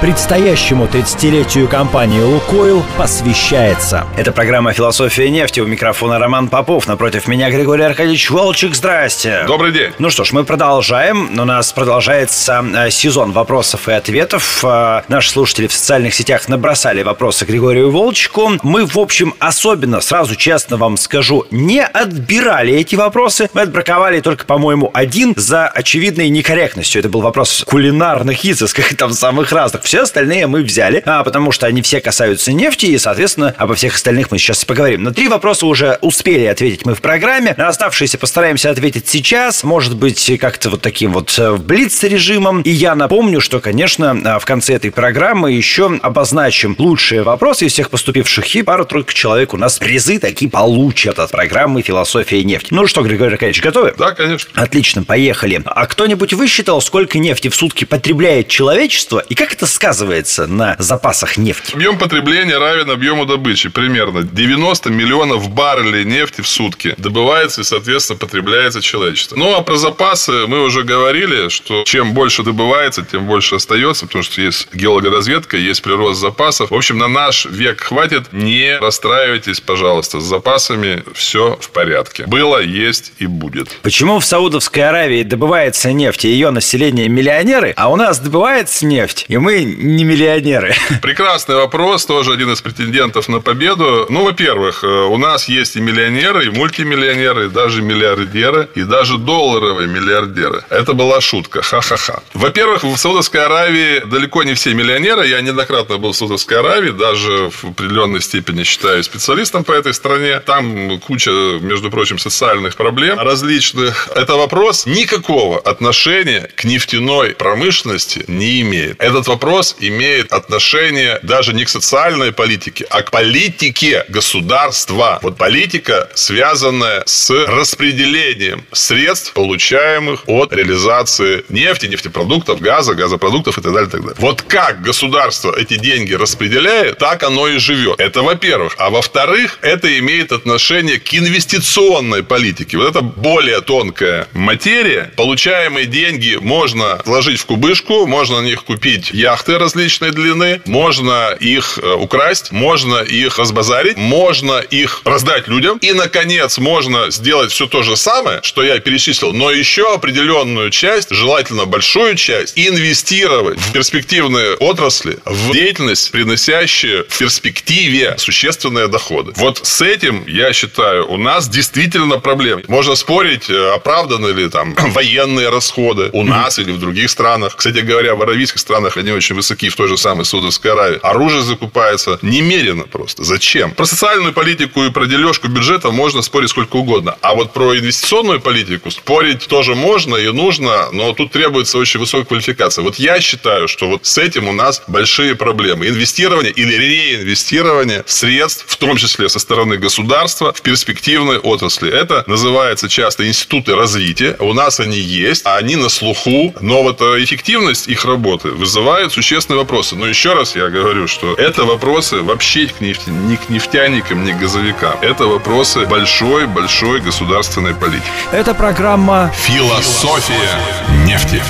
Предстоящему 30-летию компании «Лукойл» посвящается. Это программа «Философия нефти». У микрофона Роман Попов. Напротив меня Григорий Аркадьевич Волчек. Здрасте. Добрый день. Ну что ж, мы продолжаем. У нас продолжается э, сезон вопросов и ответов. Э, наши слушатели в социальных сетях набросали вопросы Григорию Волчку. Мы, в общем, особенно, сразу честно вам скажу, не отбирали эти вопросы. Мы отбраковали только, по-моему, один за очевидной некорректностью. Это был вопрос кулинарных изысков, там самых разных. Все остальные мы взяли, а, потому что они все касаются нефти, и, соответственно, обо всех остальных мы сейчас поговорим. На три вопроса уже успели ответить мы в программе. На оставшиеся постараемся ответить сейчас. Может быть, как-то вот таким вот э, в блиц-режимом. И я напомню, что, конечно, э, в конце этой программы еще обозначим лучшие вопросы из всех поступивших, и пару-тройку человек у нас призы такие получат от программы «Философия нефти». Ну что, Григорий Аркадьевич, готовы? Да, конечно. Отлично, поехали. А кто-нибудь высчитал, сколько нефти в сутки потребляет человечество, и как это сказывается на запасах нефти? Объем потребления равен объему добычи. Примерно 90 миллионов баррелей нефти в сутки добывается и, соответственно, потребляется человечество. Ну, а про запасы мы уже говорили, что чем больше добывается, тем больше остается, потому что есть геологоразведка, есть прирост запасов. В общем, на наш век хватит. Не расстраивайтесь, пожалуйста, с запасами все в порядке. Было, есть и будет. Почему в Саудовской Аравии добывается нефть, и ее население миллионеры, а у нас добывается нефть, и мы не миллионеры? Прекрасный вопрос, тоже один из претендентов на победу. Ну, во-первых, э, у нас есть и миллионеры, и мультимиллионеры, и даже миллиардеры, и даже долларовые миллиардеры. Это была шутка, ха-ха-ха. Во-первых, в Саудовской Аравии далеко не все миллионеры. Я неоднократно был в Саудовской Аравии, даже в определенной степени считаю специалистом по этой стране. Там куча, между прочим, социальных проблем различных. Это вопрос никакого отношения к нефтяной промышленности не имеет. Этот вопрос имеет отношение даже не к социальной политике, а к политике государства. Вот политика, связанная с распределением средств, получаемых от реализации нефти, нефтепродуктов, газа, газопродуктов и так далее, и так далее. Вот как государство эти деньги распределяет, так оно и живет. Это во-первых. А во-вторых, это имеет отношение к инвестиционной политике. Вот это более тонкая материя. Получаемые деньги можно вложить в кубышку, можно на них купить яхты различной длины, можно их э, украсть, можно их разбазарить, можно их раздать людям. И, наконец, можно сделать все то же самое, что я перечислил, но еще определенную часть, желательно большую часть, инвестировать в перспективные отрасли, в деятельность, приносящую в перспективе существенные доходы. Вот с этим, я считаю, у нас действительно проблемы. Можно спорить, э, оправданы ли там военные расходы у нас или в других странах. Кстати говоря, в аравийских странах они очень высоки, в той же самой Саудовской Аравии. Оружие закупается немерено просто. Зачем? Про социальную политику и про дележку бюджета можно спорить сколько угодно. А вот про инвестиционную политику спорить тоже можно и нужно, но тут требуется очень высокая квалификация. Вот я считаю, что вот с этим у нас большие проблемы. Инвестирование или реинвестирование средств, в том числе со стороны государства, в перспективные отрасли. Это называется часто институты развития. У нас они есть, а они на слуху. Но вот э, эффективность их работы вызывает существенные вопросы. Но еще раз я говорю, что это вопросы вообще к нефти, не к нефтяникам, не к газовикам. Это вопросы большой-большой государственной политики. Это программа Философия нефти.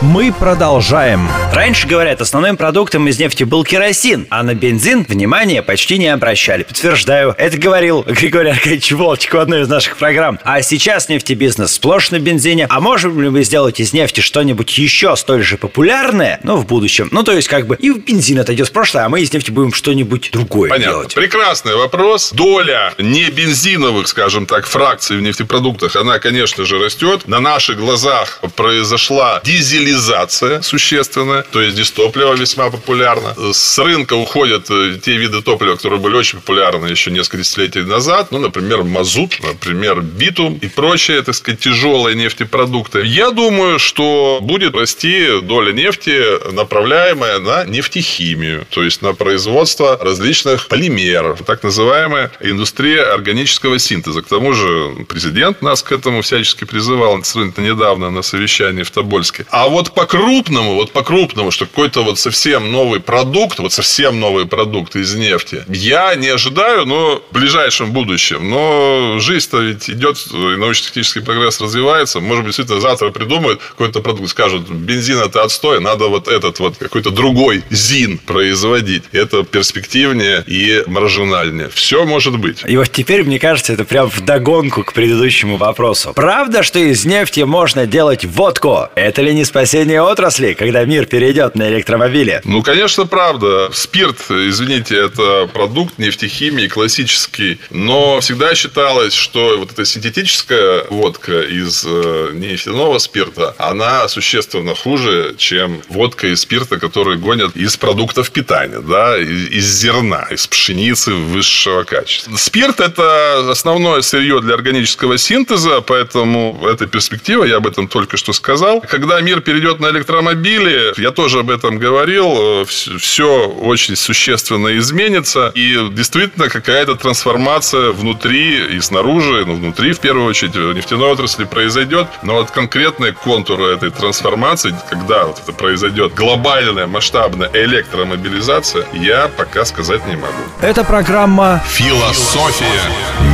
«Мы продолжаем». Раньше, говорят, основным продуктом из нефти был керосин, а на бензин внимания почти не обращали. Подтверждаю, это говорил Григорий Аркадьевич Волчек в одной из наших программ. А сейчас нефтебизнес сплошь на бензине. А можем ли мы сделать из нефти что-нибудь еще столь же популярное, но в будущем? Ну, то есть, как бы и бензин отойдет в прошлое, а мы из нефти будем что-нибудь другое Понятно. делать. Прекрасный вопрос. Доля не бензиновых, скажем так, фракций в нефтепродуктах, она, конечно же, растет. На наших глазах произошла дизелизация дизелизация существенная, то есть здесь топливо весьма популярно. С рынка уходят э, те виды топлива, которые были очень популярны еще несколько десятилетий назад, ну, например, мазут, например, битум и прочие, так сказать, тяжелые нефтепродукты. Я думаю, что будет расти доля нефти, направляемая на нефтехимию, то есть на производство различных полимеров, так называемая индустрия органического синтеза. К тому же президент нас к этому всячески призывал сравнительно недавно на совещании в Тобольске. А вот по крупному, вот по крупному, что какой-то вот совсем новый продукт, вот совсем новый продукт из нефти, я не ожидаю, но в ближайшем будущем. Но жизнь-то ведь идет, научно-технический прогресс развивается. Может быть, действительно завтра придумают какой-то продукт, скажут, бензин это отстой, надо вот этот вот какой-то другой ЗИН производить. Это перспективнее и маржинальнее. Все может быть. И вот теперь, мне кажется, это прям в догонку к предыдущему вопросу. Правда, что из нефти можно делать водку? Это ли не спасение отрасли, когда мир перейдет на электромобили? Ну, конечно, правда. Спирт, извините, это продукт нефтехимии классический. Но всегда считалось, что вот эта синтетическая водка из э, нефтяного спирта, она существенно хуже, чем водка из спирта, который гонят из продуктов питания, да, из зерна, из пшеницы высшего качества. Спирт – это основное сырье для органического синтеза, поэтому эта перспектива, я об этом только что сказал. Когда мир перейдет на электромобили, я тоже об этом говорил, все очень существенно изменится, и действительно какая-то трансформация внутри и снаружи, ну, внутри, в первую очередь, в нефтяной отрасли произойдет, но вот конкретные контуры этой трансформации, когда вот это произойдет глобальная, масштабная электромобилизация, я пока сказать не могу. Это программа «Философия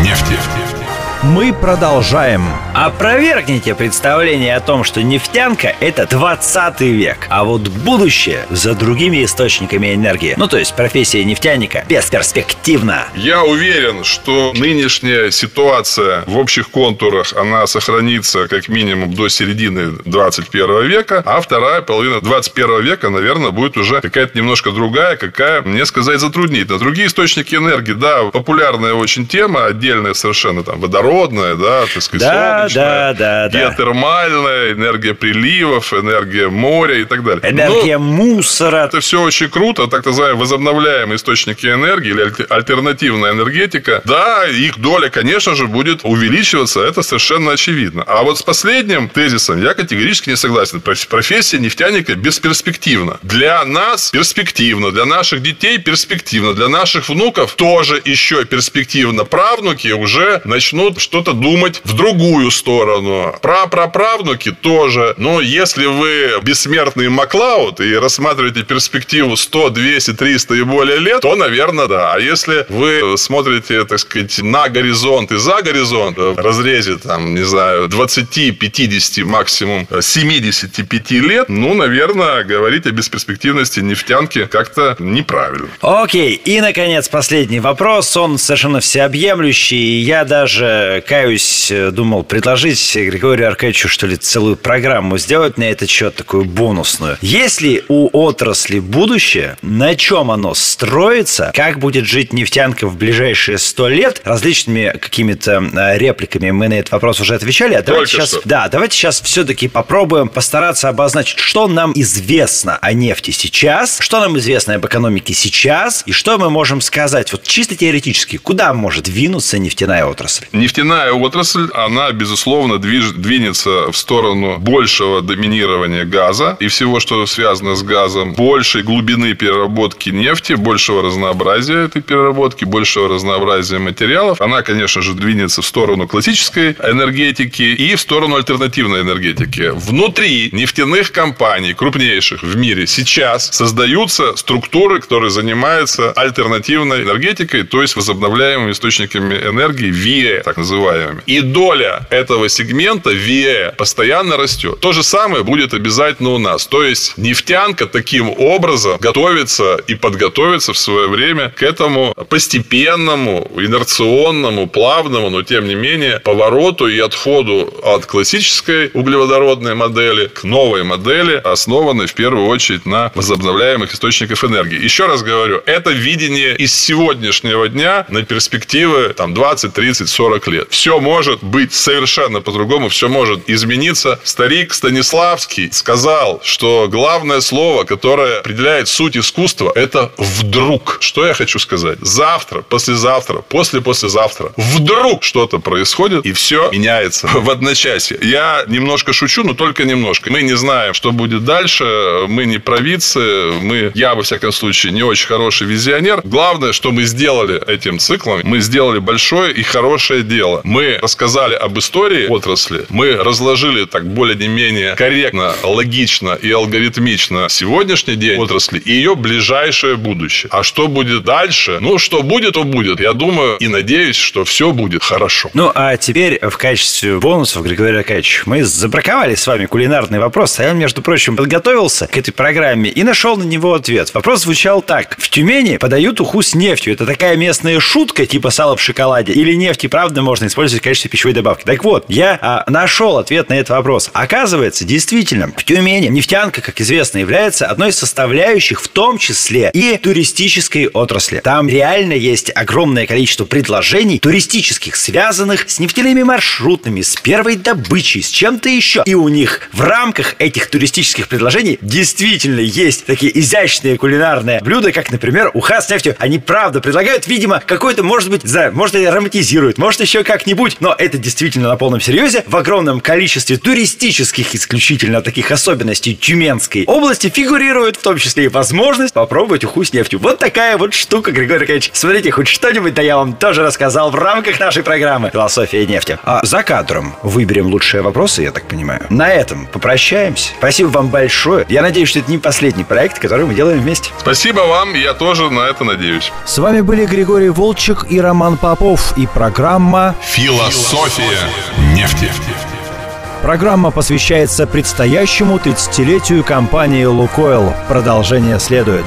нефти». Мы продолжаем. Опровергните представление о том, что нефтянка – это 20 век, а вот будущее за другими источниками энергии. Ну, то есть профессия нефтяника бесперспективна. Я уверен, что нынешняя ситуация в общих контурах, она сохранится как минимум до середины 21 века, а вторая половина 21 века, наверное, будет уже какая-то немножко другая, какая, мне сказать, затруднительно. Другие источники энергии, да, популярная очень тема, отдельная совершенно, там, водород, водородная, да, так сказать, да, солнечная, да, да, геотермальная, энергия приливов, энергия моря и так далее. Энергия Но мусора. Это все очень круто, так называемые возобновляемые источники энергии или альтернативная энергетика. Да, их доля, конечно же, будет увеличиваться, это совершенно очевидно. А вот с последним тезисом я категорически не согласен. Профессия нефтяника бесперспективна. Для нас перспективно, для наших детей перспективно, для наших внуков тоже еще перспективно. Правнуки уже начнут что-то думать в другую сторону. Про-праправнуки тоже. Но если вы бессмертный Маклауд и рассматриваете перспективу 100, 200, 300 и более лет, то, наверное, да. А если вы смотрите, так сказать, на горизонт и за горизонт, в разрезе, там, не знаю, 20, 50, максимум 75 лет, ну, наверное, говорить о бесперспективности нефтянки как-то неправильно. Окей. И, наконец, последний вопрос. Он совершенно всеобъемлющий. Я даже каюсь, э, думал предложить Григорию Аркадьевичу, что ли, целую программу сделать на этот счет, такую бонусную. Если у отрасли будущее, на чем оно строится, как будет жить нефтянка в ближайшие сто лет, различными какими-то э, репликами мы на этот вопрос уже отвечали. А давайте сейчас, что. да, давайте сейчас все-таки попробуем постараться обозначить, что нам известно о нефти сейчас, что нам известно об экономике сейчас, и что мы можем сказать вот чисто теоретически, куда может двинуться нефтяная отрасль. Нефтяная отрасль, она, безусловно, движ, двинется в сторону большего доминирования газа и всего, что связано с газом, большей глубины переработки нефти, большего разнообразия этой переработки, большего разнообразия материалов. Она, конечно же, двинется в сторону классической энергетики и в сторону альтернативной энергетики. Внутри нефтяных компаний, крупнейших в мире, сейчас создаются структуры, которые занимаются альтернативной энергетикой, то есть возобновляемыми источниками энергии, ВИЭ, так так называемыми. И доля этого сегмента VE постоянно растет. То же самое будет обязательно у нас. То есть нефтянка таким образом готовится и подготовится в свое время к этому постепенному, инерционному, плавному, но тем не менее повороту и отходу от классической углеводородной модели к новой модели, основанной в первую очередь на возобновляемых источниках энергии. Еще раз говорю, это видение из сегодняшнего дня на перспективы там, 20, 30, 40 лет лет. Все может быть совершенно по-другому, все может измениться. Старик Станиславский сказал, что главное слово, которое определяет суть искусства, это «вдруг». Что я хочу сказать? Завтра, послезавтра, после-послезавтра вдруг что-то происходит, и все меняется в одночасье. Я немножко шучу, но только немножко. Мы не знаем, что будет дальше, мы не провидцы, мы, я, во всяком случае, не очень хороший визионер. Главное, что мы сделали этим циклом, мы сделали большое и хорошее дело. Мы рассказали об истории отрасли, мы разложили так более-менее корректно, логично и алгоритмично сегодняшний день отрасли и ее ближайшее будущее. А что будет дальше? Ну, что будет, то будет. Я думаю и надеюсь, что все будет хорошо. Ну, а теперь в качестве бонусов, Григорий Аркадьевич, мы забраковали с вами кулинарный вопрос, а я, между прочим, подготовился к этой программе и нашел на него ответ. Вопрос звучал так. В Тюмени подают уху с нефтью. Это такая местная шутка, типа сала в шоколаде? Или нефть и правда можно использовать в качестве пищевой добавки? Так вот, я а, нашел ответ на этот вопрос. Оказывается, действительно, в Тюмени нефтянка, как известно, является одной из составляющих, в том числе и туристической отрасли. Там реально есть огромное количество предложений туристических, связанных с нефтяными маршрутами, с первой добычей, с чем-то еще. И у них в рамках этих туристических предложений действительно есть такие изящные кулинарные блюда, как, например, уха с нефтью. Они правда предлагают, видимо, какой-то, может быть, за, может, и романтизируют, может, еще как-нибудь, но это действительно на полном серьезе. В огромном количестве туристических исключительно таких особенностей Тюменской области фигурирует в том числе и возможность попробовать уху с нефтью. Вот такая вот штука, Григорий Аркадьевич. Смотрите, хоть что-нибудь да я вам тоже рассказал в рамках нашей программы «Философия нефти». А за кадром выберем лучшие вопросы, я так понимаю. На этом попрощаемся. Спасибо вам большое. Я надеюсь, что это не последний проект, который мы делаем вместе. Спасибо вам, я тоже на это надеюсь. С вами были Григорий Волчек и Роман Попов и «Философия нефти». Программа посвящается предстоящему 30-летию компании «Лукойл». Продолжение следует.